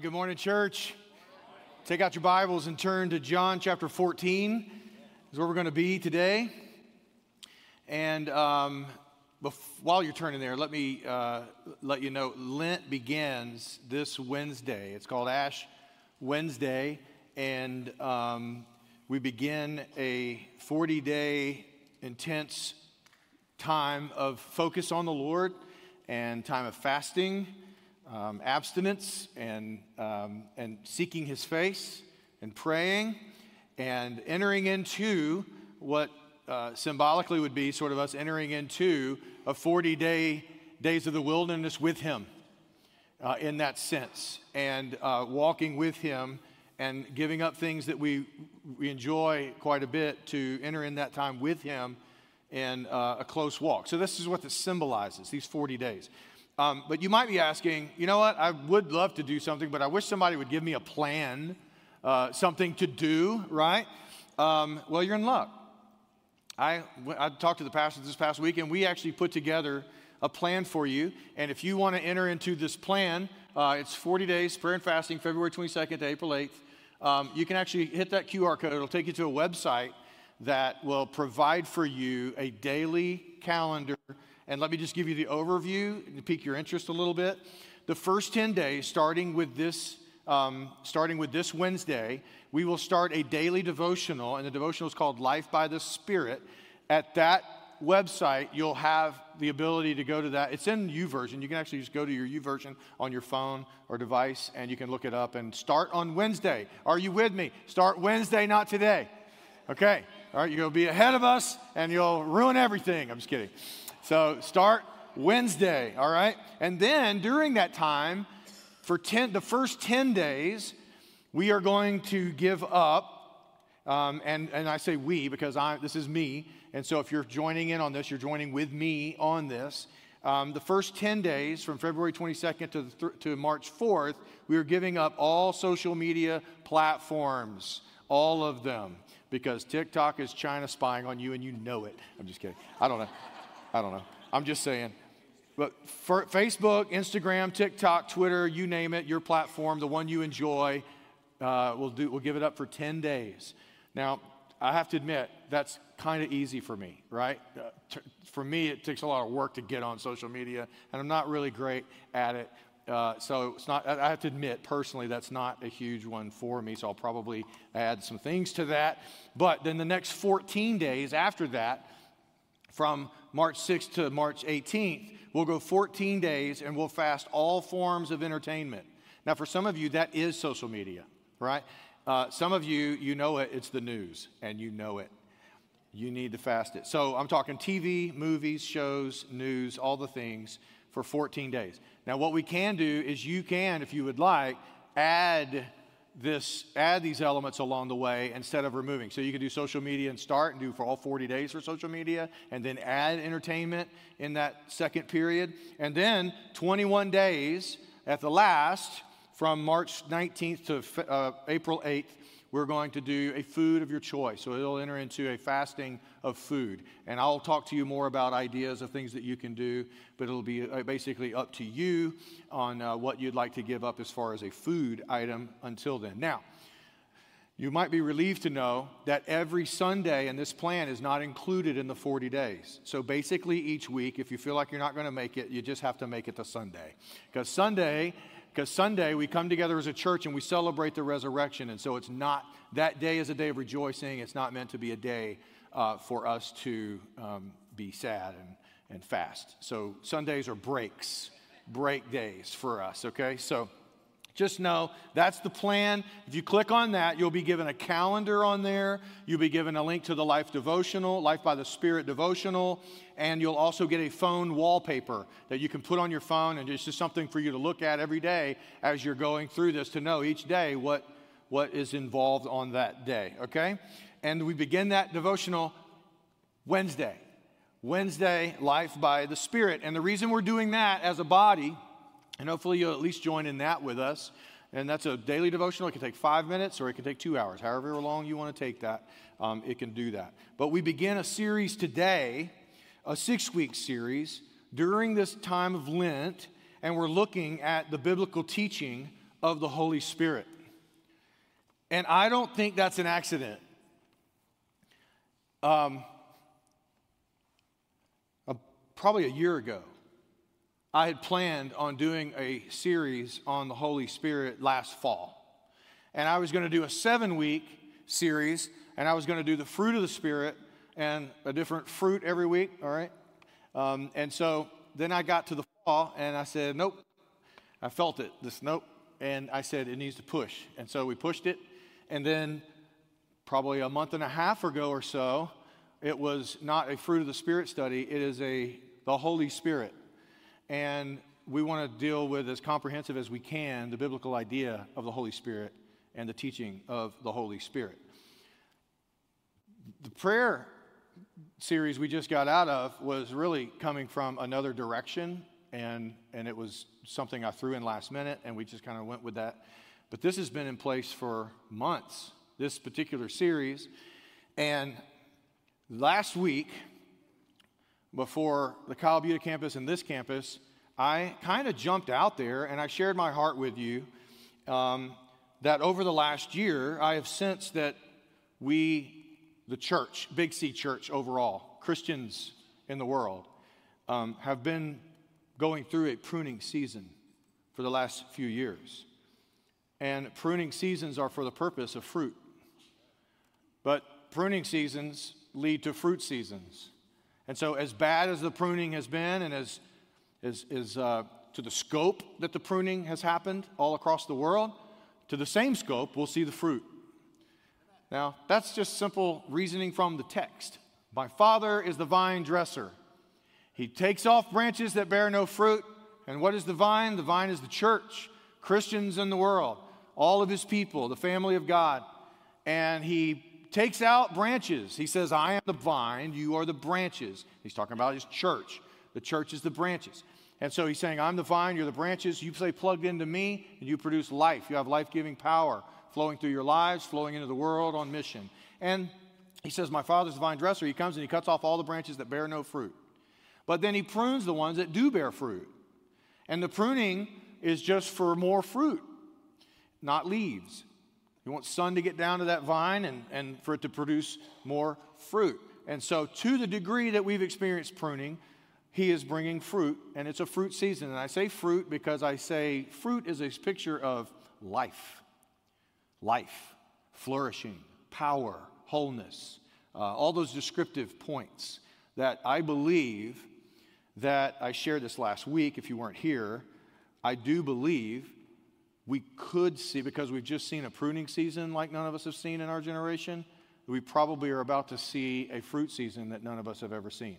right, good morning, church. Take out your Bibles and turn to John chapter 14, is where we're going to be today. And um, bef- while you're turning there, let me uh, let you know Lent begins this Wednesday. It's called Ash Wednesday, and um, we begin a 40 day intense time of focus on the Lord and time of fasting um, abstinence and, um, and seeking his face and praying and entering into what uh, symbolically would be sort of us entering into a 40 day days of the wilderness with him uh, in that sense and uh, walking with him and giving up things that we, we enjoy quite a bit to enter in that time with him in uh, a close walk. So, this is what this symbolizes these 40 days. Um, but you might be asking, you know what? I would love to do something, but I wish somebody would give me a plan, uh, something to do, right? Um, well, you're in luck. I, I talked to the pastors this past week, and we actually put together a plan for you. And if you want to enter into this plan, uh, it's 40 days, prayer and fasting, February 22nd to April 8th. Um, you can actually hit that QR code. It'll take you to a website that will provide for you a daily calendar and let me just give you the overview to pique your interest a little bit. The first 10 days, starting with this, um, starting with this Wednesday, we will start a daily devotional, and the devotional is called Life by the Spirit. At that website, you'll have the ability to go to that. It's in YouVersion. You can actually just go to your YouVersion on your phone or device, and you can look it up and start on Wednesday. Are you with me? Start Wednesday, not today. Okay. All right, to be ahead of us, and you'll ruin everything. I'm just kidding. So start Wednesday, all right? And then during that time, for 10, the first 10 days, we are going to give up. Um, and, and I say we because I, this is me. And so if you're joining in on this, you're joining with me on this. Um, the first 10 days from February 22nd to, th- to March 4th, we are giving up all social media platforms, all of them, because TikTok is China spying on you and you know it. I'm just kidding. I don't know. I don't know. I'm just saying. But for Facebook, Instagram, TikTok, Twitter, you name it, your platform, the one you enjoy, uh, we'll, do, we'll give it up for 10 days. Now, I have to admit, that's kind of easy for me, right? Uh, t- for me, it takes a lot of work to get on social media, and I'm not really great at it. Uh, so it's not, I have to admit, personally, that's not a huge one for me. So I'll probably add some things to that. But then the next 14 days after that, from March 6th to March 18th, we'll go 14 days and we'll fast all forms of entertainment. Now, for some of you, that is social media, right? Uh, some of you, you know it, it's the news, and you know it. You need to fast it. So I'm talking TV, movies, shows, news, all the things for 14 days. Now, what we can do is you can, if you would like, add this add these elements along the way instead of removing. So you can do social media and start and do for all 40 days for social media and then add entertainment in that second period. And then 21 days at the last from March 19th to uh, April 8th we're going to do a food of your choice. So it'll enter into a fasting of food. And I'll talk to you more about ideas of things that you can do, but it'll be uh, basically up to you on uh, what you'd like to give up as far as a food item until then. Now, you might be relieved to know that every Sunday in this plan is not included in the 40 days. So basically, each week, if you feel like you're not going to make it, you just have to make it to Sunday. Because Sunday because Sunday we come together as a church and we celebrate the resurrection. And so it's not, that day is a day of rejoicing. It's not meant to be a day uh, for us to um, be sad and, and fast. So Sundays are breaks, break days for us, okay? So just know that's the plan. If you click on that, you'll be given a calendar on there. You'll be given a link to the Life Devotional, Life by the Spirit Devotional, and you'll also get a phone wallpaper that you can put on your phone, and it's just something for you to look at every day as you're going through this to know each day what, what is involved on that day, okay? And we begin that devotional Wednesday. Wednesday, Life by the Spirit. And the reason we're doing that as a body and hopefully you'll at least join in that with us. And that's a daily devotional. It can take five minutes or it can take two hours. However long you want to take that, um, it can do that. But we begin a series today, a six week series during this time of Lent, and we're looking at the biblical teaching of the Holy Spirit. And I don't think that's an accident. Um, probably a year ago, I had planned on doing a series on the Holy Spirit last fall. And I was going to do a seven week series, and I was going to do the fruit of the Spirit and a different fruit every week, all right? Um, and so then I got to the fall, and I said, nope. I felt it, this nope. And I said, it needs to push. And so we pushed it. And then probably a month and a half ago or so, it was not a fruit of the Spirit study, it is a the Holy Spirit. And we want to deal with as comprehensive as we can the biblical idea of the Holy Spirit and the teaching of the Holy Spirit. The prayer series we just got out of was really coming from another direction, and, and it was something I threw in last minute, and we just kind of went with that. But this has been in place for months, this particular series. And last week, before the Kyle Buda campus and this campus, I kind of jumped out there and I shared my heart with you um, that over the last year, I have sensed that we, the church, Big C Church overall, Christians in the world, um, have been going through a pruning season for the last few years. And pruning seasons are for the purpose of fruit. But pruning seasons lead to fruit seasons. And so, as bad as the pruning has been, and as, as uh, to the scope that the pruning has happened all across the world, to the same scope, we'll see the fruit. Now, that's just simple reasoning from the text. My father is the vine dresser. He takes off branches that bear no fruit. And what is the vine? The vine is the church, Christians in the world, all of his people, the family of God. And he takes out branches. He says, I am the vine, you are the branches. He's talking about his church. The church is the branches. And so he's saying, I'm the vine, you're the branches. You stay plugged into me, and you produce life. You have life giving power flowing through your lives, flowing into the world on mission. And he says, My father's the vine dresser. He comes and he cuts off all the branches that bear no fruit. But then he prunes the ones that do bear fruit. And the pruning is just for more fruit, not leaves. He want sun to get down to that vine and, and for it to produce more fruit. And so, to the degree that we've experienced pruning, he is bringing fruit, and it's a fruit season. And I say fruit because I say fruit is a picture of life, life, flourishing, power, wholeness, uh, all those descriptive points that I believe that I shared this last week. If you weren't here, I do believe we could see, because we've just seen a pruning season like none of us have seen in our generation, we probably are about to see a fruit season that none of us have ever seen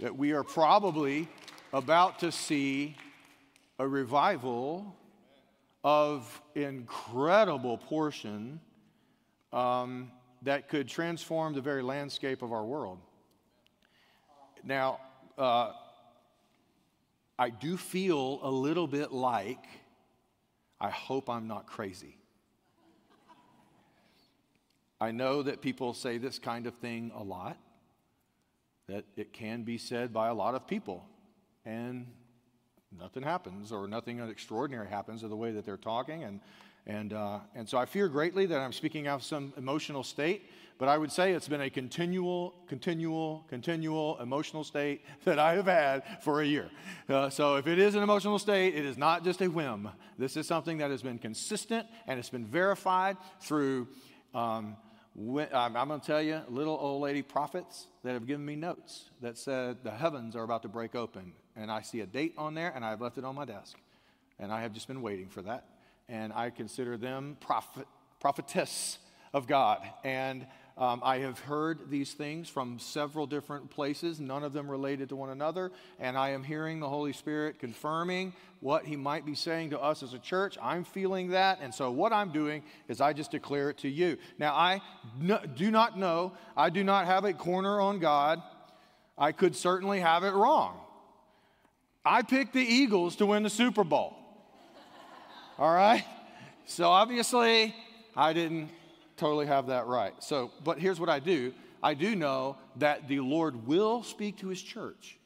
that we are probably about to see a revival of incredible portion um, that could transform the very landscape of our world. Now, uh, I do feel a little bit like, I hope I'm not crazy. I know that people say this kind of thing a lot that it can be said by a lot of people, and nothing happens or nothing extraordinary happens of the way that they're talking. And, and, uh, and so I fear greatly that I'm speaking out of some emotional state, but I would say it's been a continual, continual, continual emotional state that I have had for a year. Uh, so if it is an emotional state, it is not just a whim. This is something that has been consistent and it's been verified through. Um, I'm, I'm going to tell you, little old lady prophets that have given me notes that said the heavens are about to break open. And I see a date on there, and I've left it on my desk. And I have just been waiting for that. And I consider them prophet, prophetess of God. And um, I have heard these things from several different places, none of them related to one another, and I am hearing the Holy Spirit confirming what He might be saying to us as a church. I'm feeling that, and so what I'm doing is I just declare it to you. Now, I do not know, I do not have a corner on God. I could certainly have it wrong. I picked the Eagles to win the Super Bowl. All right? So obviously, I didn't totally have that right. So, but here's what I do I do know that the Lord will speak to his church.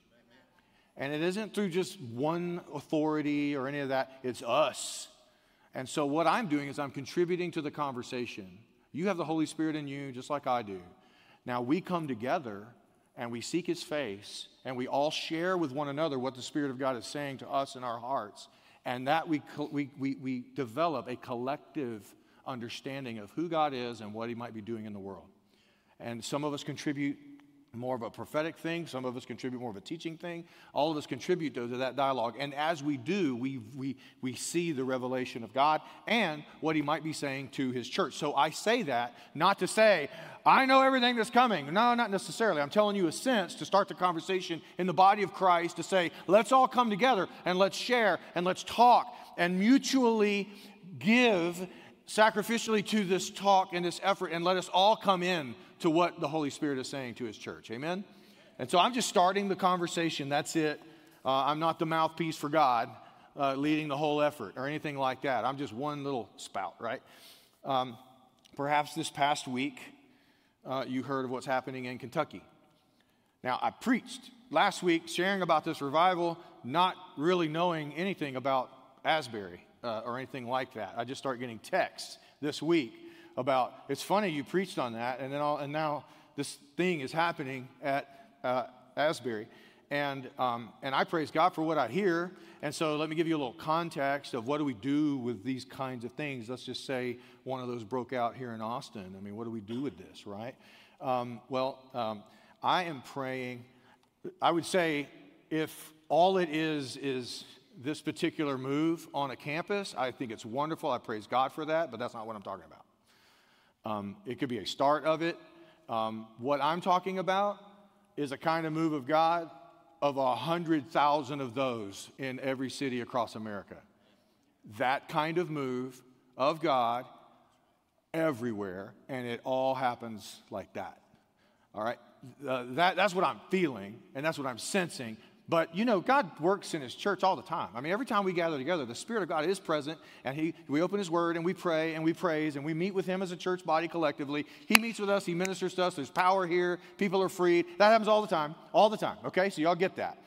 And it isn't through just one authority or any of that, it's us. And so, what I'm doing is I'm contributing to the conversation. You have the Holy Spirit in you, just like I do. Now, we come together and we seek His face and we all share with one another what the Spirit of God is saying to us in our hearts. And that we, we, we, we develop a collective understanding of who God is and what He might be doing in the world. And some of us contribute more of a prophetic thing. Some of us contribute more of a teaching thing. All of us contribute to, to that dialogue. And as we do, we, we, we see the revelation of God and what He might be saying to His church. So I say that not to say, I know everything that's coming. No, not necessarily. I'm telling you a sense to start the conversation in the body of Christ to say, let's all come together and let's share and let's talk and mutually give sacrificially to this talk and this effort and let us all come in to what the Holy Spirit is saying to His church. Amen? And so I'm just starting the conversation. That's it. Uh, I'm not the mouthpiece for God uh, leading the whole effort or anything like that. I'm just one little spout, right? Um, perhaps this past week, uh, you heard of what's happening in Kentucky. Now, I preached last week sharing about this revival, not really knowing anything about Asbury uh, or anything like that. I just start getting texts this week about it's funny you preached on that, and then all, and now this thing is happening at uh, Asbury. And, um, and I praise God for what I hear. And so let me give you a little context of what do we do with these kinds of things. Let's just say one of those broke out here in Austin. I mean, what do we do with this, right? Um, well, um, I am praying. I would say if all it is is this particular move on a campus, I think it's wonderful. I praise God for that, but that's not what I'm talking about. Um, it could be a start of it. Um, what I'm talking about is a kind of move of God of a hundred thousand of those in every city across America. That kind of move of God everywhere, and it all happens like that. All right? Uh, that, that's what I'm feeling, and that's what I'm sensing. But you know, God works in His church all the time. I mean, every time we gather together, the Spirit of God is present, and He we open His Word and we pray and we praise and we meet with Him as a church body collectively. He meets with us, He ministers to us. There's power here. People are freed. That happens all the time, all the time. Okay, so y'all get that.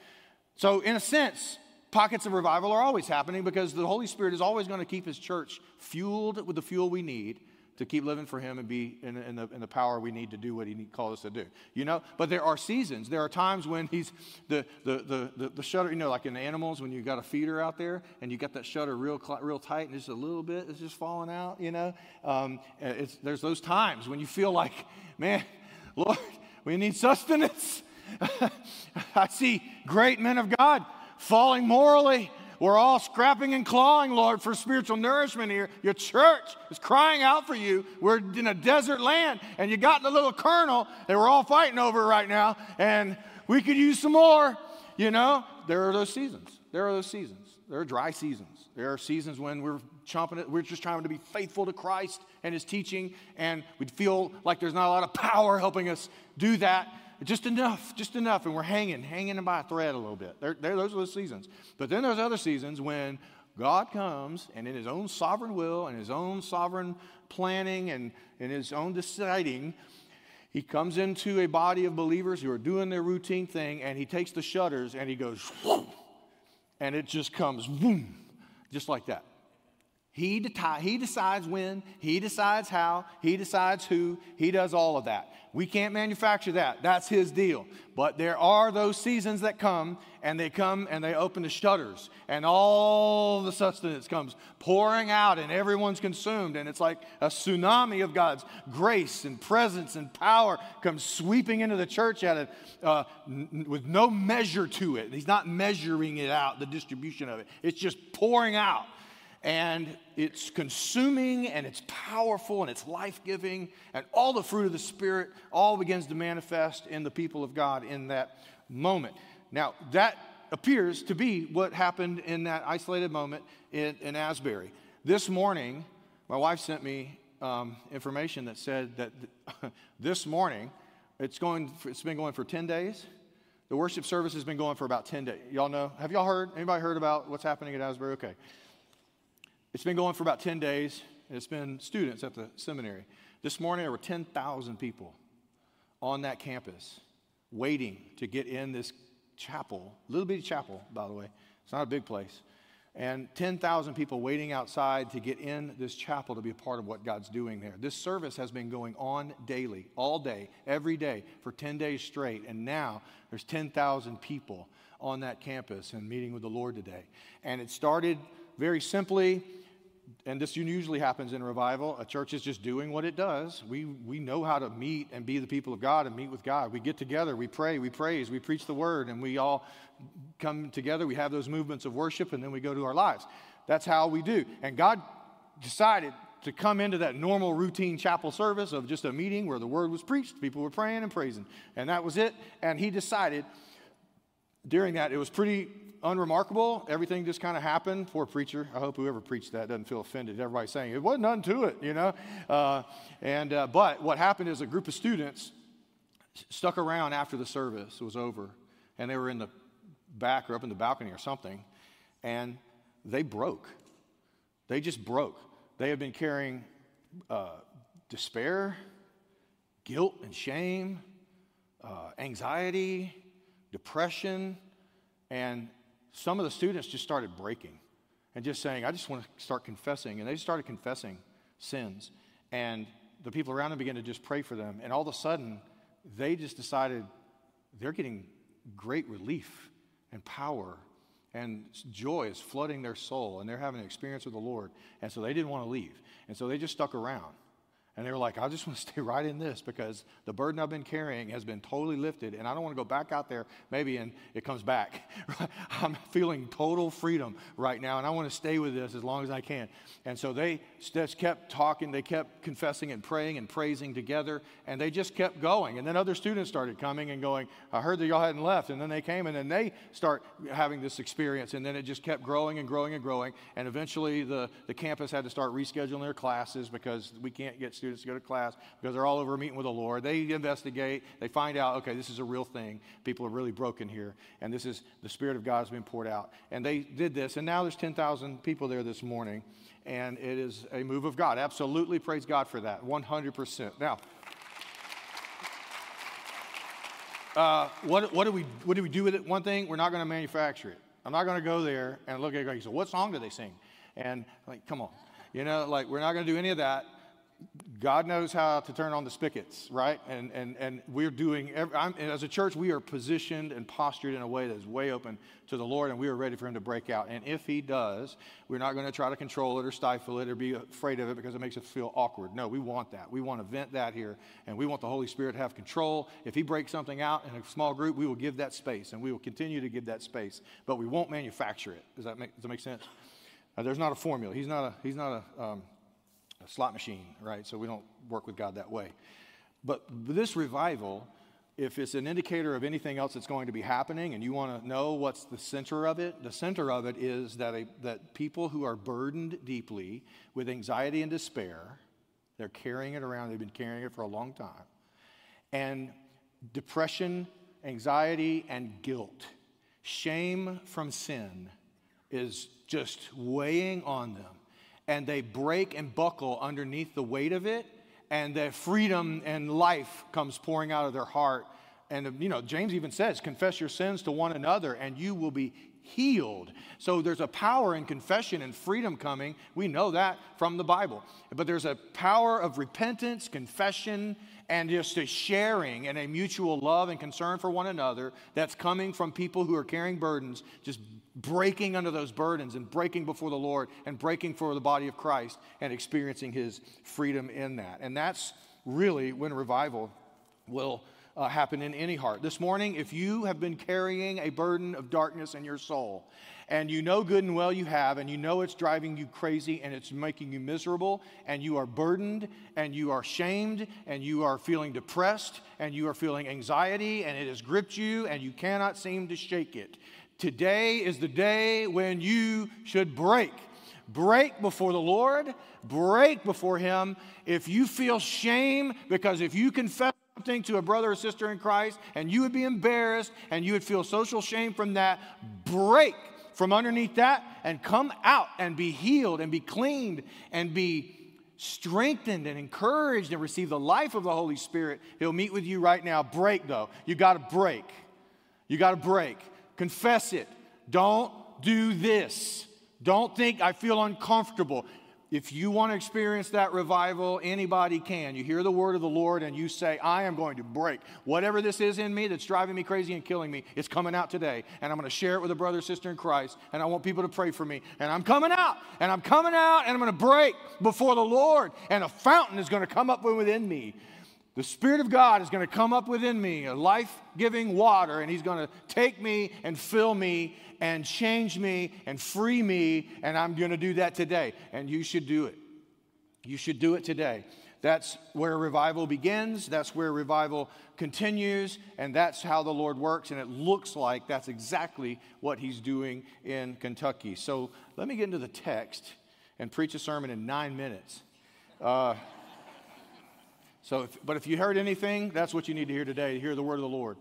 So in a sense, pockets of revival are always happening because the Holy Spirit is always going to keep His church fueled with the fuel we need to keep living for Him and be in, in, the, in the power we need to do what He called us to do. You know? But there are seasons. There are times when He's the, the, the, the, the shutter, you know, like in animals, when you got a feeder out there and you got that shutter real, real tight and just a little bit is just falling out, you know? Um, there's those times when you feel like, man, Lord, we need sustenance. I see great men of God falling morally we're all scrapping and clawing, Lord, for spiritual nourishment here. Your church is crying out for you. We're in a desert land, and you got the little kernel that we're all fighting over right now, and we could use some more. You know, there are those seasons. There are those seasons. There are dry seasons. There are seasons when we're chomping it. We're just trying to be faithful to Christ and His teaching, and we'd feel like there's not a lot of power helping us do that just enough, just enough, and we're hanging, hanging by a thread a little bit. They're, they're, those are the seasons. But then there's other seasons when God comes and in His own sovereign will and His own sovereign planning and in His own deciding, He comes into a body of believers who are doing their routine thing, and He takes the shutters and He goes, and it just comes, boom, just like that. He, he decides when, he decides how, he decides who, he does all of that. We can't manufacture that. That's his deal. But there are those seasons that come, and they come and they open the shutters, and all the sustenance comes pouring out, and everyone's consumed. And it's like a tsunami of God's grace and presence and power comes sweeping into the church at it uh, n- with no measure to it. He's not measuring it out, the distribution of it. It's just pouring out and it's consuming and it's powerful and it's life giving, and all the fruit of the Spirit all begins to manifest in the people of God in that moment. Now, that appears to be what happened in that isolated moment in, in Asbury. This morning, my wife sent me um, information that said that th- this morning, it's, going for, it's been going for 10 days. The worship service has been going for about 10 days. Y'all know? Have y'all heard? Anybody heard about what's happening at Asbury? Okay. It's been going for about 10 days, and it's been students at the seminary. This morning, there were 10,000 people on that campus waiting to get in this chapel, little bitty chapel, by the way. It's not a big place. and 10,000 people waiting outside to get in this chapel to be a part of what God's doing there. This service has been going on daily, all day, every day, for 10 days straight. And now there's 10,000 people on that campus and meeting with the Lord today. And it started very simply and this usually happens in revival. A church is just doing what it does. We, we know how to meet and be the people of God and meet with God. We get together, we pray, we praise, we preach the word, and we all come together. We have those movements of worship, and then we go to our lives. That's how we do. And God decided to come into that normal routine chapel service of just a meeting where the word was preached, people were praying and praising, and that was it. And He decided during that, it was pretty unremarkable. Everything just kind of happened. Poor preacher. I hope whoever preached that doesn't feel offended. Everybody's saying it wasn't none to it, you know. Uh, and uh, but what happened is a group of students stuck around after the service was over, and they were in the back or up in the balcony or something, and they broke. They just broke. They had been carrying uh, despair, guilt and shame, uh, anxiety, depression, and some of the students just started breaking and just saying, I just want to start confessing. And they started confessing sins. And the people around them began to just pray for them. And all of a sudden, they just decided they're getting great relief and power and joy is flooding their soul and they're having an experience with the Lord. And so they didn't want to leave. And so they just stuck around. And they were like, I just want to stay right in this because the burden I've been carrying has been totally lifted. And I don't want to go back out there maybe and it comes back. I'm feeling total freedom right now. And I want to stay with this as long as I can. And so they just kept talking. They kept confessing and praying and praising together. And they just kept going. And then other students started coming and going, I heard that y'all hadn't left. And then they came and then they start having this experience. And then it just kept growing and growing and growing. And eventually the, the campus had to start rescheduling their classes because we can't get students students to go to class because they're all over meeting with the Lord. They investigate, they find out, okay, this is a real thing. People are really broken here, and this is the Spirit of God has been poured out. And they did this, and now there's 10,000 people there this morning, and it is a move of God. Absolutely praise God for that, 100%. Now, uh, what, what, do we, what do we do with it? One thing, we're not going to manufacture it. I'm not going to go there and look at it and go, what song do they sing? And like, come on. You know, like, we're not going to do any of that. God knows how to turn on the spigots, right? And, and, and we're doing, every, as a church, we are positioned and postured in a way that is way open to the Lord, and we are ready for Him to break out. And if He does, we're not going to try to control it or stifle it or be afraid of it because it makes us feel awkward. No, we want that. We want to vent that here, and we want the Holy Spirit to have control. If He breaks something out in a small group, we will give that space, and we will continue to give that space, but we won't manufacture it. Does that make, does that make sense? Uh, there's not a formula. He's not a, he's not a, um, slot machine, right? So we don't work with God that way. But this revival, if it's an indicator of anything else that's going to be happening and you want to know what's the center of it, the center of it is that, a, that people who are burdened deeply with anxiety and despair, they're carrying it around, they've been carrying it for a long time, and depression, anxiety, and guilt, shame from sin is just weighing on them and they break and buckle underneath the weight of it, and that freedom and life comes pouring out of their heart. And, you know, James even says, confess your sins to one another, and you will be healed. So there's a power in confession and freedom coming. We know that from the Bible. But there's a power of repentance, confession, and just a sharing and a mutual love and concern for one another that's coming from people who are carrying burdens, just breaking under those burdens and breaking before the Lord and breaking for the body of Christ and experiencing his freedom in that. And that's really when revival will uh, happen in any heart. This morning, if you have been carrying a burden of darkness in your soul, and you know good and well you have, and you know it's driving you crazy and it's making you miserable, and you are burdened, and you are shamed, and you are feeling depressed, and you are feeling anxiety, and it has gripped you, and you cannot seem to shake it. Today is the day when you should break. Break before the Lord, break before Him. If you feel shame, because if you confess something to a brother or sister in Christ and you would be embarrassed and you would feel social shame from that, break from underneath that and come out and be healed and be cleaned and be strengthened and encouraged and receive the life of the Holy Spirit. He'll meet with you right now. Break though. You got to break. You got to break. Confess it. Don't do this. Don't think I feel uncomfortable. If you want to experience that revival, anybody can. You hear the word of the Lord and you say, I am going to break. Whatever this is in me that's driving me crazy and killing me, it's coming out today. And I'm going to share it with a brother sister in Christ. And I want people to pray for me. And I'm coming out. And I'm coming out and I'm going to break before the Lord. And a fountain is going to come up within me. The Spirit of God is going to come up within me, a life giving water, and He's going to take me and fill me and change me and free me, and I'm going to do that today. And you should do it. You should do it today. That's where revival begins, that's where revival continues, and that's how the Lord works. And it looks like that's exactly what He's doing in Kentucky. So let me get into the text and preach a sermon in nine minutes. Uh, so, if, but if you heard anything, that's what you need to hear today, to hear the word of the Lord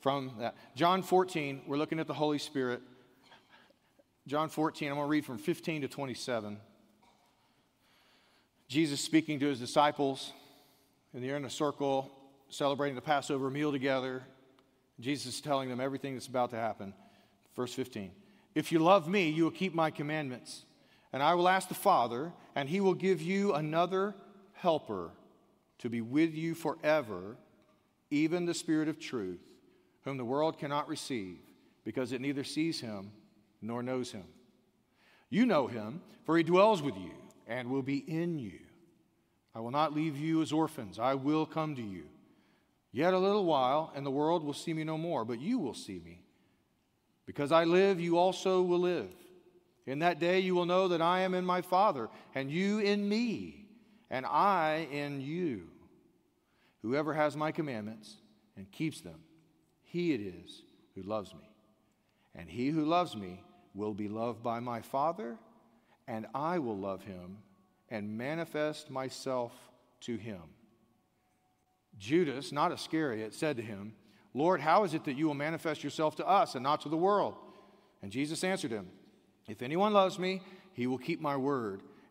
from that. John 14, we're looking at the Holy Spirit. John 14, I'm going to read from 15 to 27. Jesus speaking to his disciples, and they're in a circle celebrating the Passover meal together. Jesus is telling them everything that's about to happen. Verse 15 If you love me, you will keep my commandments, and I will ask the Father, and he will give you another helper to be with you forever, even the Spirit of truth, whom the world cannot receive, because it neither sees him nor knows him. You know him, for he dwells with you and will be in you. I will not leave you as orphans, I will come to you. Yet a little while, and the world will see me no more, but you will see me. Because I live, you also will live. In that day you will know that I am in my Father, and you in me, and I in you. Whoever has my commandments and keeps them, he it is who loves me. And he who loves me will be loved by my Father, and I will love him and manifest myself to him. Judas, not Iscariot, said to him, Lord, how is it that you will manifest yourself to us and not to the world? And Jesus answered him, If anyone loves me, he will keep my word,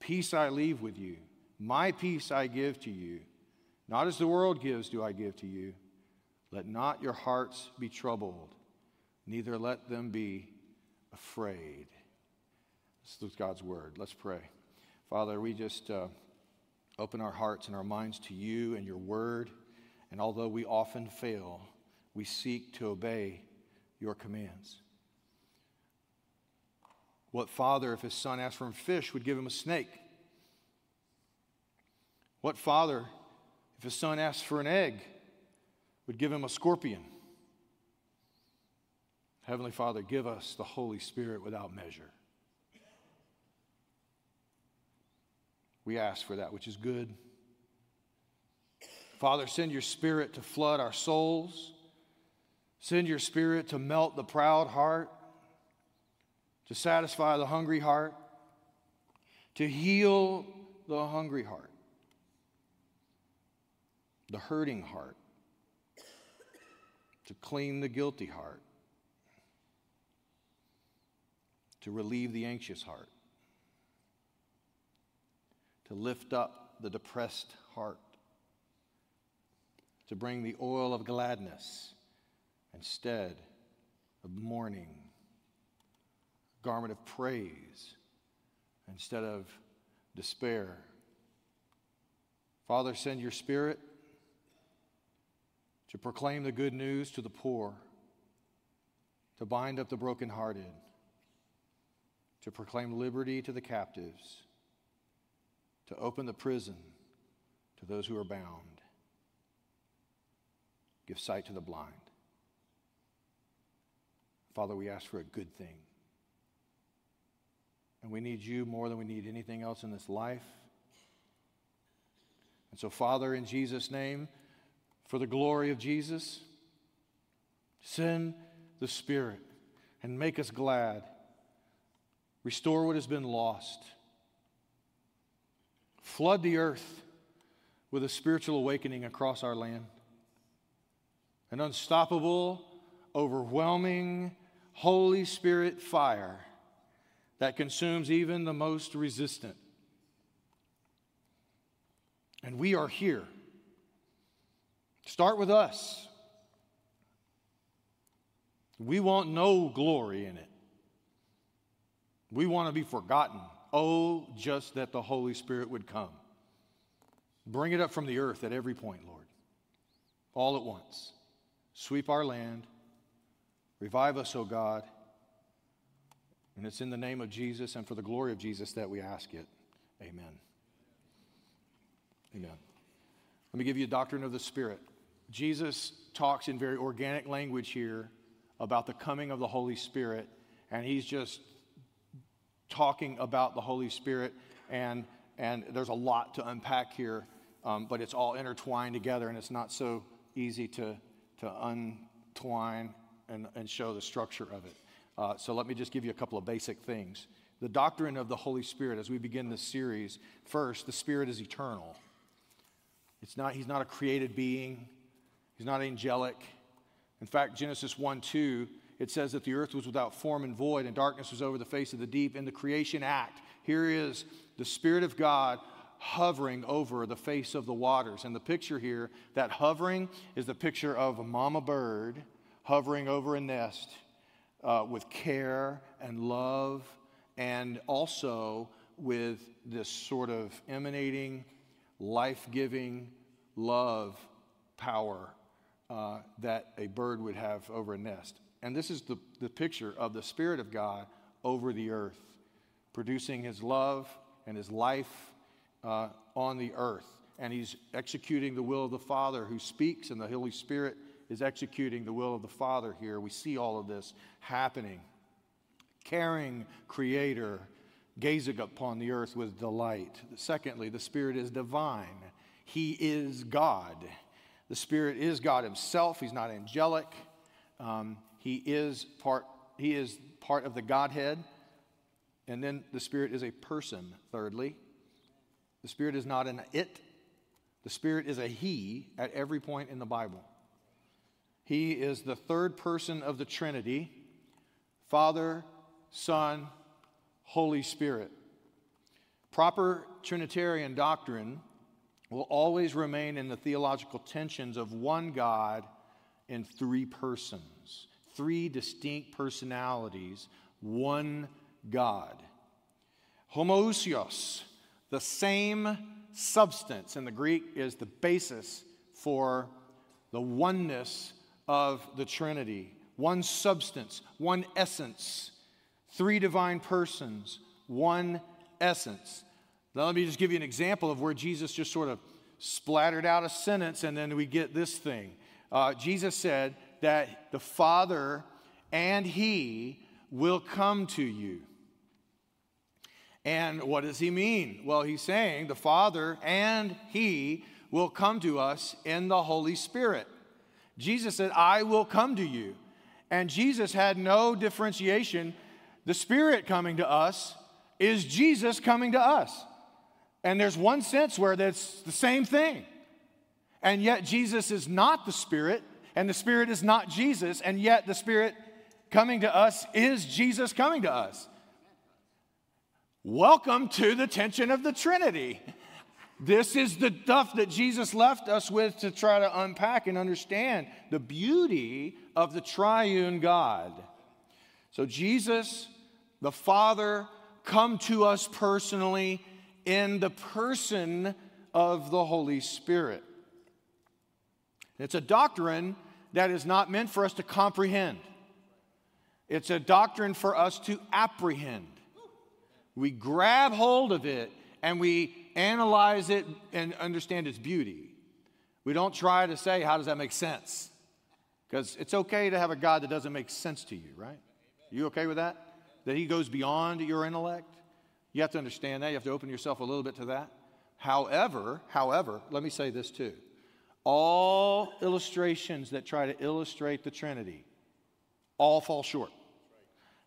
Peace I leave with you, my peace I give to you. Not as the world gives, do I give to you. Let not your hearts be troubled, neither let them be afraid. This is God's word. Let's pray. Father, we just uh, open our hearts and our minds to you and your word. And although we often fail, we seek to obey your commands. What father, if his son asked for a fish, would give him a snake? What father, if his son asked for an egg, would give him a scorpion? Heavenly Father, give us the Holy Spirit without measure. We ask for that which is good. Father, send your Spirit to flood our souls. Send your Spirit to melt the proud heart, to satisfy the hungry heart, to heal the hungry heart, the hurting heart, to clean the guilty heart to relieve the anxious heart, to lift up the depressed heart, to bring the oil of gladness instead of mourning, garment of praise instead of despair. Father, send your spirit to proclaim the good news to the poor, to bind up the brokenhearted to proclaim liberty to the captives, to open the prison to those who are bound, give sight to the blind. Father, we ask for a good thing. And we need you more than we need anything else in this life. And so, Father, in Jesus' name, for the glory of Jesus, send the Spirit and make us glad. Restore what has been lost, flood the earth with a spiritual awakening across our land, an unstoppable, overwhelming, Holy Spirit fire that consumes even the most resistant. And we are here. Start with us. We want no glory in it. We want to be forgotten. Oh, just that the Holy Spirit would come. Bring it up from the earth at every point, Lord, all at once. Sweep our land. Revive us, O God. And it's in the name of Jesus and for the glory of Jesus that we ask it. Amen. Amen. Let me give you a doctrine of the Spirit. Jesus talks in very organic language here about the coming of the Holy Spirit, and he's just talking about the Holy Spirit, and, and there's a lot to unpack here, um, but it's all intertwined together, and it's not so easy to, to untwine and, and show the structure of it. Uh, so let me just give you a couple of basic things. The doctrine of the Holy Spirit, as we begin this series, first, the Spirit is eternal. It's not, he's not a created being, he's not angelic. In fact, Genesis 1 2 it says that the earth was without form and void, and darkness was over the face of the deep. In the creation act, here is the Spirit of God hovering over the face of the waters. And the picture here, that hovering, is the picture of a mama bird hovering over a nest uh, with care and love, and also with this sort of emanating, life giving love power uh, that a bird would have over a nest. And this is the, the picture of the Spirit of God over the earth, producing his love and his life uh, on the earth. And he's executing the will of the Father who speaks, and the Holy Spirit is executing the will of the Father here. We see all of this happening. Caring Creator, gazing upon the earth with delight. Secondly, the Spirit is divine, He is God. The Spirit is God Himself, He's not angelic. Um, he is part, he is part of the Godhead. And then the Spirit is a person, thirdly. The Spirit is not an it, the Spirit is a He at every point in the Bible. He is the third person of the Trinity Father, Son, Holy Spirit. Proper Trinitarian doctrine will always remain in the theological tensions of one God in three persons three distinct personalities, one God. Homoousios, the same substance, in the Greek is the basis for the oneness of the Trinity. One substance, one essence, three divine persons, one essence. Now, let me just give you an example of where Jesus just sort of splattered out a sentence and then we get this thing. Uh, Jesus said, that the Father and He will come to you. And what does he mean? Well, he's saying the Father and He will come to us in the Holy Spirit. Jesus said, I will come to you. And Jesus had no differentiation. The Spirit coming to us is Jesus coming to us. And there's one sense where that's the same thing. And yet, Jesus is not the Spirit, and the Spirit is not Jesus, and yet the Spirit coming to us is Jesus coming to us. Welcome to the tension of the Trinity. This is the stuff that Jesus left us with to try to unpack and understand the beauty of the triune God. So, Jesus, the Father, come to us personally in the person of the Holy Spirit. It's a doctrine that is not meant for us to comprehend. It's a doctrine for us to apprehend. We grab hold of it and we analyze it and understand its beauty. We don't try to say, how does that make sense? Because it's okay to have a God that doesn't make sense to you, right? You okay with that? That he goes beyond your intellect? You have to understand that. You have to open yourself a little bit to that. However, however, let me say this too all illustrations that try to illustrate the Trinity all fall short.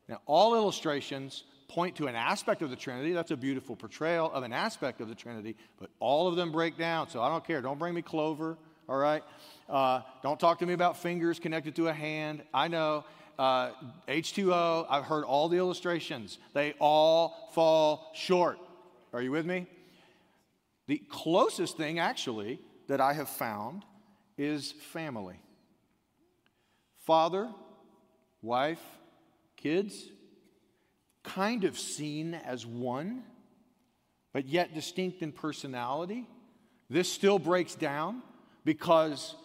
Now, all illustrations point to an aspect of the Trinity. That's a beautiful portrayal of an aspect of the Trinity, but all of them break down. So I don't care. Don't bring me clover, all right? Uh, don't talk to me about fingers connected to a hand. I know. Uh, H2O, I've heard all the illustrations. They all fall short. Are you with me? The closest thing, actually, that I have found is family. Father, wife, kids, kind of seen as one, but yet distinct in personality. This still breaks down because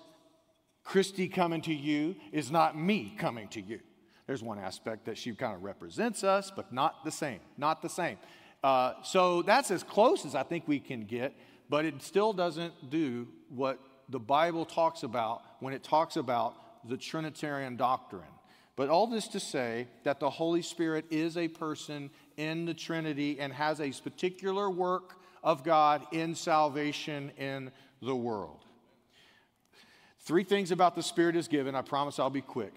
Christy coming to you is not me coming to you. There's one aspect that she kind of represents us, but not the same. Not the same. Uh, so that's as close as I think we can get, but it still doesn't do what the Bible talks about when it talks about the Trinitarian doctrine. But all this to say that the Holy Spirit is a person in the Trinity and has a particular work of God in salvation in the world. Three things about the Spirit is given. I promise I'll be quick.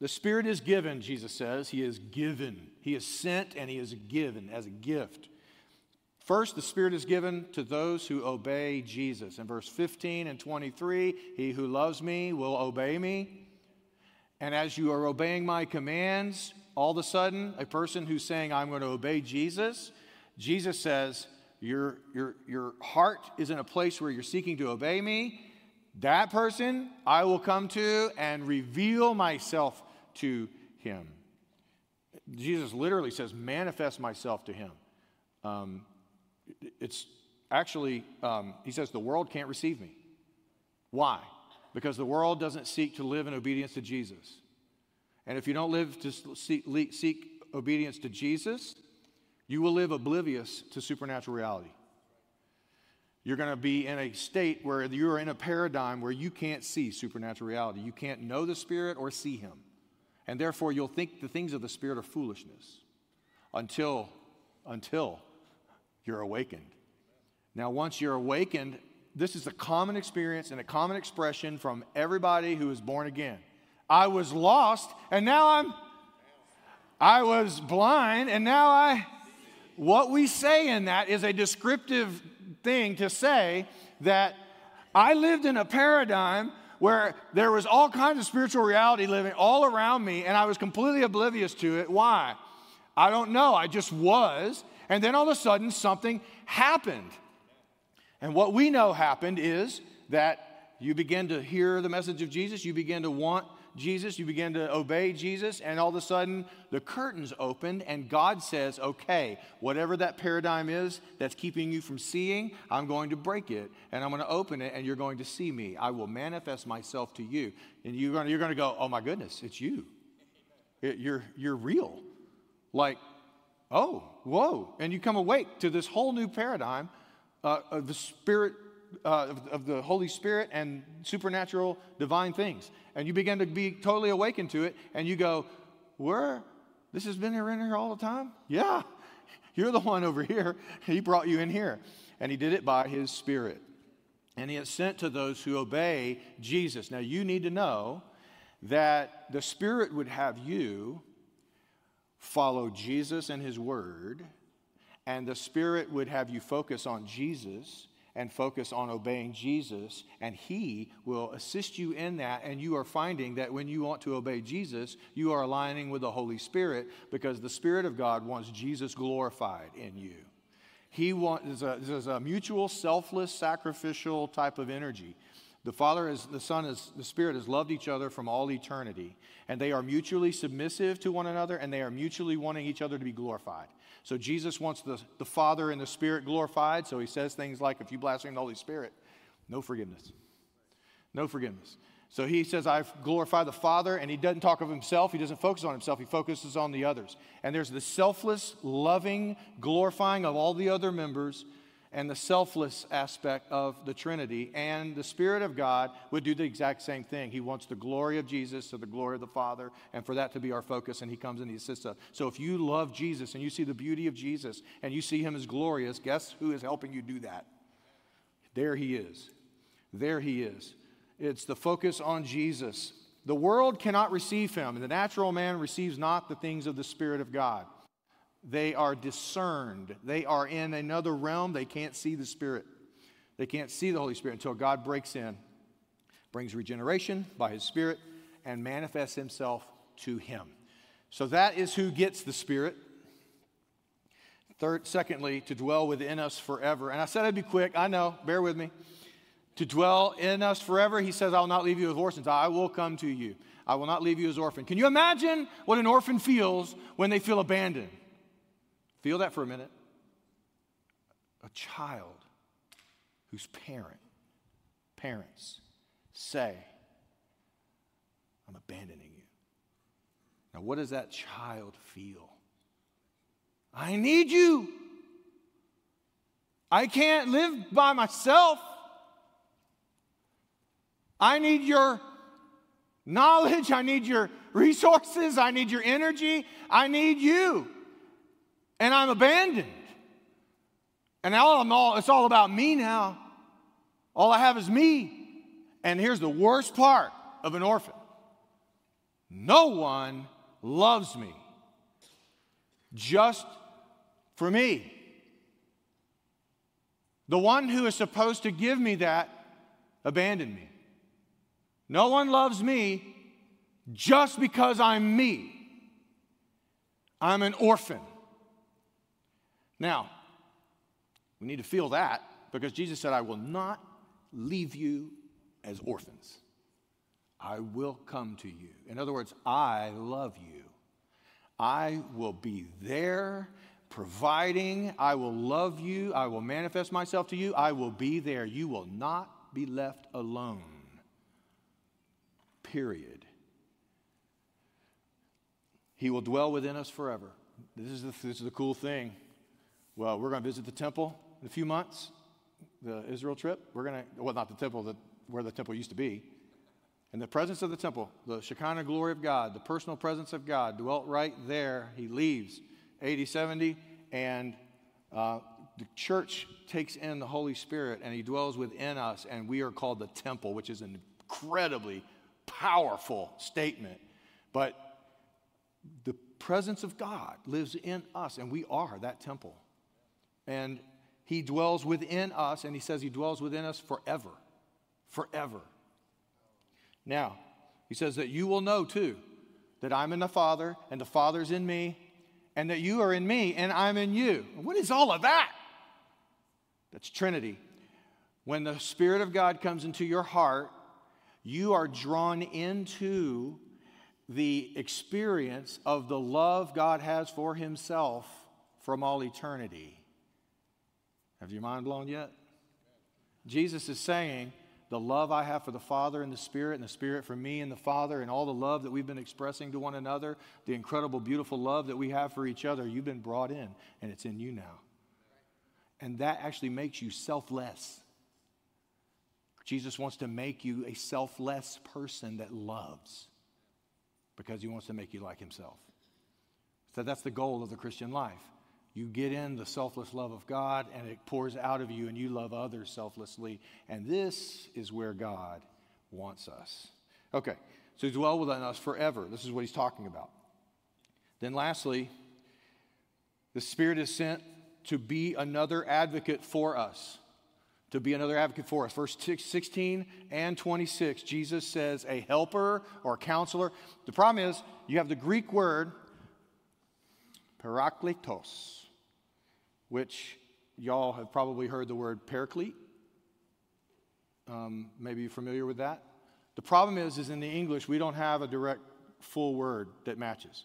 The Spirit is given, Jesus says. He is given. He is sent and He is given as a gift. First, the Spirit is given to those who obey Jesus. In verse 15 and 23, He who loves me will obey me. And as you are obeying my commands, all of a sudden, a person who's saying, I'm going to obey Jesus, Jesus says, your, your, your heart is in a place where you're seeking to obey me. That person I will come to and reveal myself to him. Jesus literally says, manifest myself to him. Um, it's actually, um, he says, the world can't receive me. Why? Because the world doesn't seek to live in obedience to Jesus. And if you don't live to seek, seek obedience to Jesus, you will live oblivious to supernatural reality. You're going to be in a state where you're in a paradigm where you can't see supernatural reality. You can't know the Spirit or see Him. And therefore, you'll think the things of the Spirit are foolishness until, until you're awakened. Now, once you're awakened, this is a common experience and a common expression from everybody who is born again. I was lost and now I'm, I was blind and now I, what we say in that is a descriptive thing to say that I lived in a paradigm where there was all kinds of spiritual reality living all around me and I was completely oblivious to it. Why? I don't know. I just was. And then all of a sudden something happened. And what we know happened is that you begin to hear the message of Jesus, you begin to want Jesus, you begin to obey Jesus, and all of a sudden the curtains opened, and God says, Okay, whatever that paradigm is that's keeping you from seeing, I'm going to break it, and I'm going to open it, and you're going to see me. I will manifest myself to you. And you're going to, you're going to go, Oh my goodness, it's you. It, you're, you're real. Like, oh, whoa. And you come awake to this whole new paradigm uh, of the Spirit, uh, of, of, the Holy Spirit and supernatural divine things. And you begin to be totally awakened to it, and you go, Where? This has been here in here all the time? Yeah. You're the one over here. He brought you in here. And he did it by his Spirit. And he is sent to those who obey Jesus. Now, you need to know that the Spirit would have you follow Jesus and his word and the Spirit would have you focus on Jesus and focus on obeying Jesus, and He will assist you in that. And you are finding that when you want to obey Jesus, you are aligning with the Holy Spirit because the Spirit of God wants Jesus glorified in you. He wants, there's a, a mutual, selfless, sacrificial type of energy. The Father, is, the Son, is, the Spirit has loved each other from all eternity, and they are mutually submissive to one another, and they are mutually wanting each other to be glorified. So Jesus wants the, the Father and the Spirit glorified. So he says things like, if you blaspheme the Holy Spirit, no forgiveness. No forgiveness. So he says, I've glorified the Father, and he doesn't talk of himself. He doesn't focus on himself. He focuses on the others. And there's the selfless, loving, glorifying of all the other members and the selfless aspect of the Trinity. And the Spirit of God would do the exact same thing. He wants the glory of Jesus to the glory of the Father, and for that to be our focus, and He comes and He assists us. So if you love Jesus and you see the beauty of Jesus and you see Him as glorious, guess who is helping you do that? There He is. There He is. It's the focus on Jesus. The world cannot receive Him, and the natural man receives not the things of the Spirit of God. They are discerned. They are in another realm. They can't see the Spirit. They can't see the Holy Spirit until God breaks in, brings regeneration by His Spirit, and manifests Himself to Him. So that is who gets the Spirit. Third, secondly, to dwell within us forever. And I said I'd be quick. I know. Bear with me. To dwell in us forever, he says, I will not leave you as orphans. I will come to you. I will not leave you as orphan. Can you imagine what an orphan feels when they feel abandoned? Feel that for a minute. A child whose parent, parents say, I'm abandoning you. Now, what does that child feel? I need you. I can't live by myself. I need your knowledge. I need your resources. I need your energy. I need you. And I'm abandoned. And now I'm all, it's all about me now. All I have is me. And here's the worst part of an orphan no one loves me just for me. The one who is supposed to give me that abandoned me. No one loves me just because I'm me. I'm an orphan. Now, we need to feel that because Jesus said, I will not leave you as orphans. I will come to you. In other words, I love you. I will be there providing. I will love you. I will manifest myself to you. I will be there. You will not be left alone. Period. He will dwell within us forever. This is the, this is the cool thing. Well, we're going to visit the temple in a few months, the Israel trip. We're going to, well, not the temple, the, where the temple used to be. In the presence of the temple, the Shekinah glory of God, the personal presence of God dwelt right there. He leaves 80, 70, and uh, the church takes in the Holy Spirit and He dwells within us, and we are called the temple, which is an incredibly powerful statement. But the presence of God lives in us, and we are that temple. And He dwells within us, and He says He dwells within us forever. Forever. Now, he says that you will know too that I'm in the Father and the Father's in me, and that you are in me and I'm in you. What is all of that? That's Trinity. When the Spirit of God comes into your heart, you are drawn into the experience of the love God has for Himself from all eternity. Have your mind blown yet? Jesus is saying, the love I have for the Father and the Spirit, and the Spirit for me and the Father, and all the love that we've been expressing to one another, the incredible, beautiful love that we have for each other, you've been brought in, and it's in you now. And that actually makes you selfless. Jesus wants to make you a selfless person that loves because he wants to make you like himself. So that's the goal of the Christian life. You get in the selfless love of God, and it pours out of you, and you love others selflessly. And this is where God wants us. Okay, so dwell within us forever. This is what he's talking about. Then, lastly, the Spirit is sent to be another advocate for us. To be another advocate for us. Verse 16 and 26, Jesus says, a helper or counselor. The problem is, you have the Greek word parakletos, which y'all have probably heard the word paraclete. Um, maybe you're familiar with that. The problem is, is in the English, we don't have a direct full word that matches.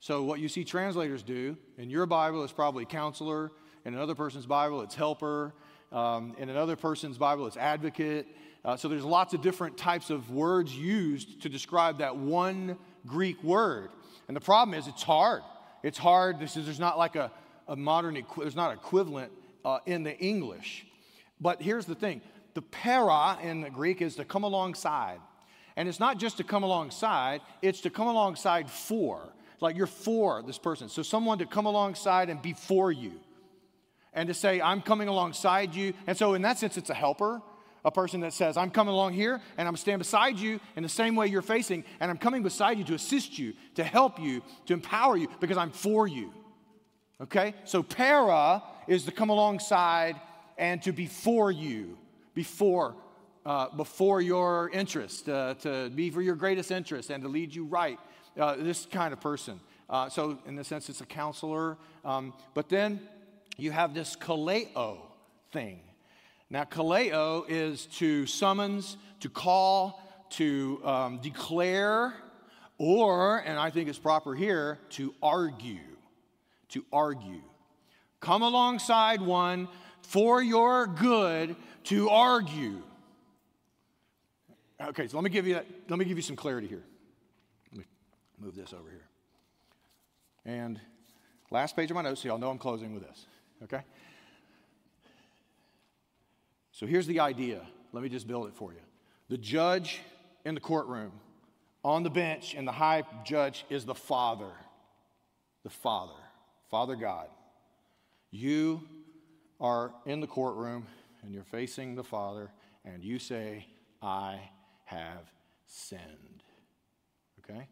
So what you see translators do, in your Bible, it's probably counselor. In another person's Bible, it's helper. Um, in another person's Bible, it's advocate. Uh, so there's lots of different types of words used to describe that one Greek word. And the problem is, it's hard. It's hard. This is, there's not like a, a modern, there's not equivalent uh, in the English. But here's the thing the para in the Greek is to come alongside. And it's not just to come alongside, it's to come alongside for. Like you're for this person. So someone to come alongside and be for you. And to say, I'm coming alongside you. And so, in that sense, it's a helper a person that says, I'm coming along here and I'm stand beside you in the same way you're facing, and I'm coming beside you to assist you, to help you, to empower you, because I'm for you. Okay? So para is to come alongside and to be for you, before, uh, before your interest, uh, to be for your greatest interest and to lead you right. Uh, this kind of person. Uh, so, in the sense, it's a counselor. Um, but then you have this kaleo thing. Now, kaleo is to summons, to call, to um, declare, or, and I think it's proper here, to argue. To argue. Come alongside one for your good to argue. Okay, so let me give you that, let me give you some clarity here. Let me move this over here. And last page of my notes, so y'all know I'm closing with this. Okay? So here's the idea. Let me just build it for you. The judge in the courtroom, on the bench, and the high judge is the Father. The Father, Father God. You are in the courtroom and you're facing the Father, and you say, I have sinned. Okay?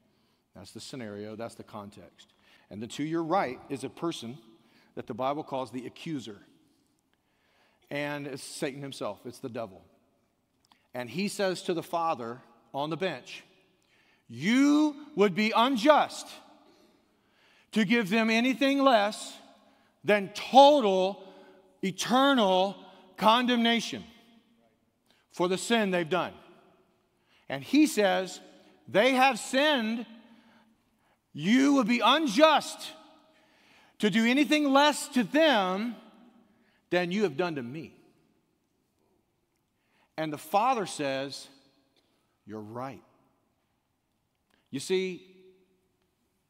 That's the scenario, that's the context. And then to your right is a person that the Bible calls the accuser. And it's Satan himself, it's the devil. And he says to the Father on the bench, You would be unjust to give them anything less than total, eternal condemnation for the sin they've done. And he says, They have sinned. You would be unjust to do anything less to them than you have done to me. And the Father says, You're right. You see,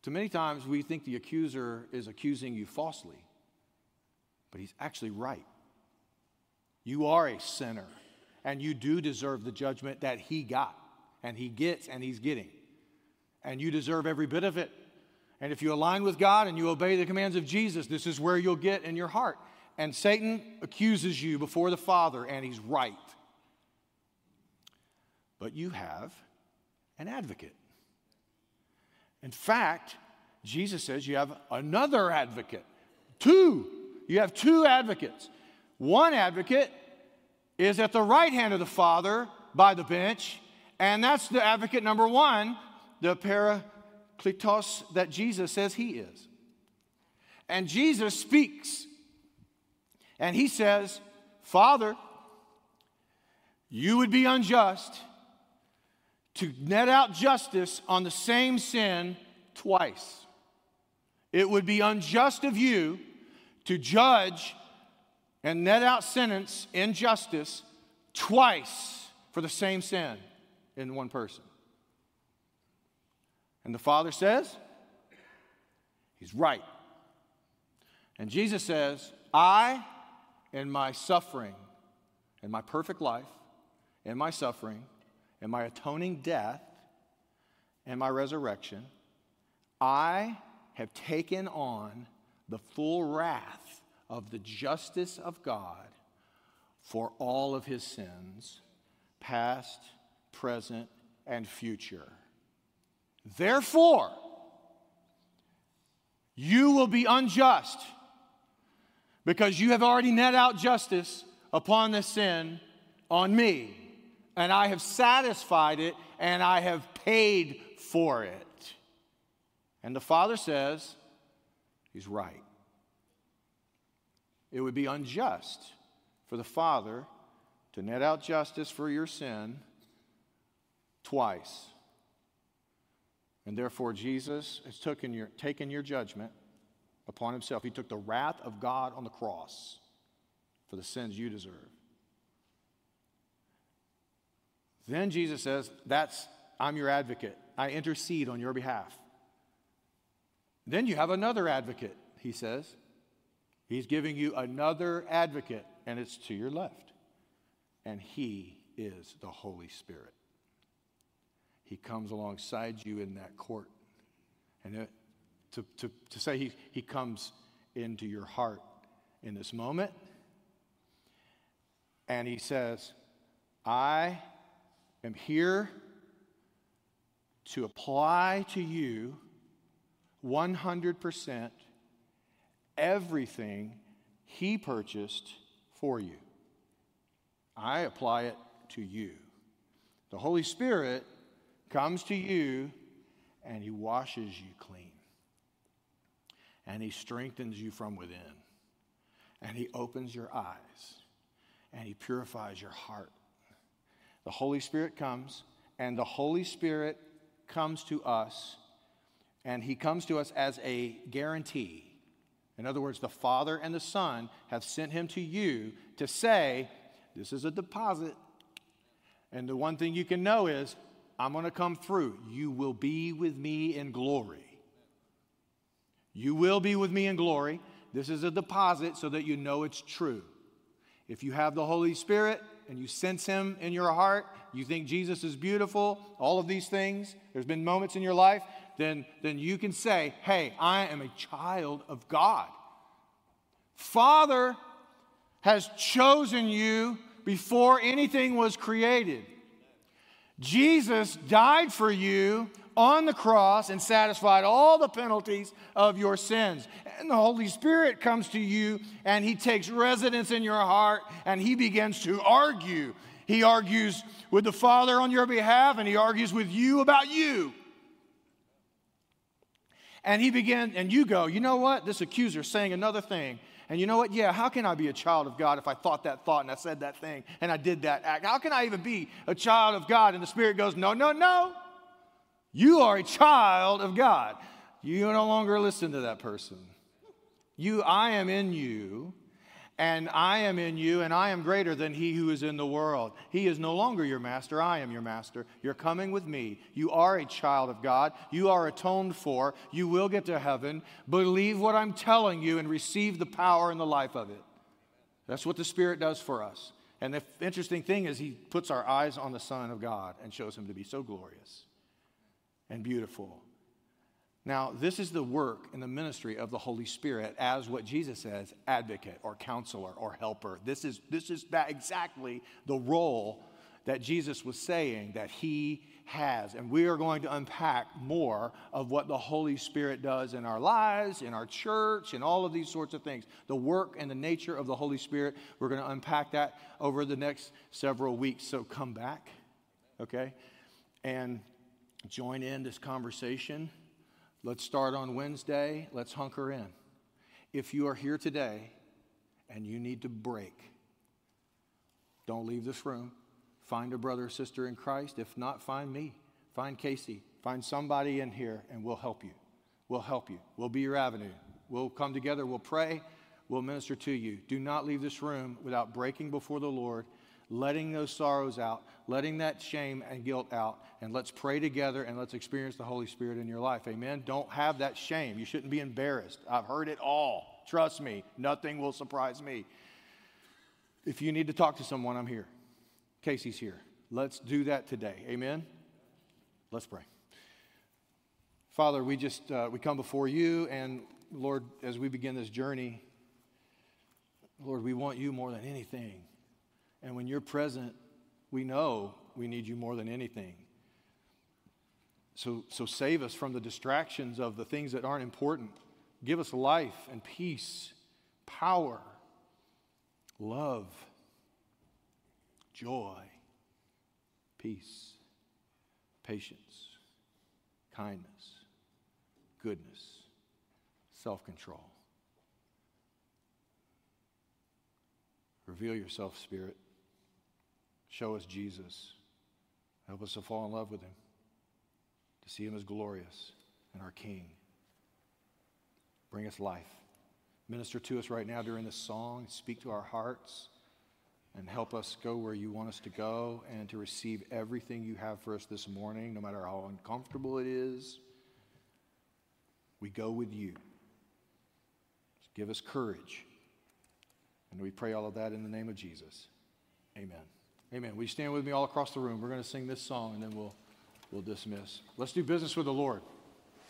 too many times we think the accuser is accusing you falsely, but he's actually right. You are a sinner, and you do deserve the judgment that he got, and he gets, and he's getting. And you deserve every bit of it. And if you align with God and you obey the commands of Jesus, this is where you'll get in your heart. And Satan accuses you before the Father, and he's right. But you have an advocate. In fact, Jesus says you have another advocate. Two. You have two advocates. One advocate is at the right hand of the Father by the bench, and that's the advocate number one, the parakletos that Jesus says he is. And Jesus speaks, and he says, Father, you would be unjust to net out justice on the same sin twice. It would be unjust of you to judge and net out sentence injustice twice for the same sin in one person. And the Father says, He's right. And Jesus says, I, in my suffering, in my perfect life, in my suffering, in my atoning death, and my resurrection, I have taken on the full wrath of the justice of God for all of his sins, past, present, and future. Therefore, you will be unjust because you have already net out justice upon this sin on me, and I have satisfied it and I have paid for it. And the Father says, He's right. It would be unjust for the Father to net out justice for your sin twice. And therefore, Jesus has taken your, taken your judgment upon himself. He took the wrath of God on the cross for the sins you deserve. Then Jesus says, That's, I'm your advocate. I intercede on your behalf. Then you have another advocate, he says. He's giving you another advocate, and it's to your left. And he is the Holy Spirit. He comes alongside you in that court. And to, to, to say he, he comes into your heart in this moment, and he says, I am here to apply to you 100% everything He purchased for you. I apply it to you. The Holy Spirit comes to you and He washes you clean. And He strengthens you from within. And He opens your eyes. And He purifies your heart. The Holy Spirit comes, and the Holy Spirit comes to us, and He comes to us as a guarantee. In other words, the Father and the Son have sent Him to you to say, This is a deposit. And the one thing you can know is, I'm going to come through. You will be with me in glory. You will be with me in glory. This is a deposit so that you know it's true. If you have the Holy Spirit and you sense Him in your heart, you think Jesus is beautiful, all of these things, there's been moments in your life, then, then you can say, Hey, I am a child of God. Father has chosen you before anything was created. Jesus died for you on the cross and satisfied all the penalties of your sins. And the Holy Spirit comes to you and he takes residence in your heart and he begins to argue. He argues with the Father on your behalf and he argues with you about you. And he began, and you go, you know what? This accuser saying another thing. And you know what? Yeah, how can I be a child of God if I thought that thought and I said that thing and I did that act? How can I even be a child of God? And the Spirit goes, no, no, no. You are a child of God. You no longer listen to that person. You, I am in you, and I am in you, and I am greater than he who is in the world. He is no longer your master. I am your master. You're coming with me. You are a child of God. You are atoned for. You will get to heaven. Believe what I'm telling you and receive the power and the life of it. That's what the Spirit does for us. And the interesting thing is, He puts our eyes on the Son of God and shows Him to be so glorious and beautiful. Now, this is the work and the ministry of the Holy Spirit as what Jesus says, advocate or counselor or helper. This is, this is that exactly the role that Jesus was saying that he has. And we are going to unpack more of what the Holy Spirit does in our lives, in our church, and all of these sorts of things. The work and the nature of the Holy Spirit, we're going to unpack that over the next several weeks. So come back, okay? And join in this conversation. Let's start on Wednesday. Let's hunker in. If you are here today and you need to break, don't leave this room. Find a brother or sister in Christ. If not, find me. Find Casey. Find somebody in here and we'll help you. We'll help you. We'll be your avenue. We'll come together. We'll pray. We'll minister to you. Do not leave this room without breaking before the Lord letting those sorrows out, letting that shame and guilt out, and let's pray together and let's experience the Holy Spirit in your life. Amen. Don't have that shame. You shouldn't be embarrassed. I've heard it all. Trust me, nothing will surprise me. If you need to talk to someone, I'm here. Casey's here. Let's do that today. Amen. Let's pray. Father, we just uh, we come before you, and Lord, as we begin this journey, Lord, we want you more than anything. And when you're present, we know we need you more than anything. So, so save us from the distractions of the things that aren't important. Give us life and peace, power, love, joy, peace, patience, kindness, goodness, self control. Reveal yourself, Spirit. Show us Jesus. Help us to fall in love with him, to see him as glorious and our King. Bring us life. Minister to us right now during this song. Speak to our hearts and help us go where you want us to go and to receive everything you have for us this morning, no matter how uncomfortable it is. We go with you. Give us courage. And we pray all of that in the name of Jesus. Amen. Amen. Will you stand with me all across the room? We're going to sing this song and then we'll, we'll dismiss. Let's do business with the Lord.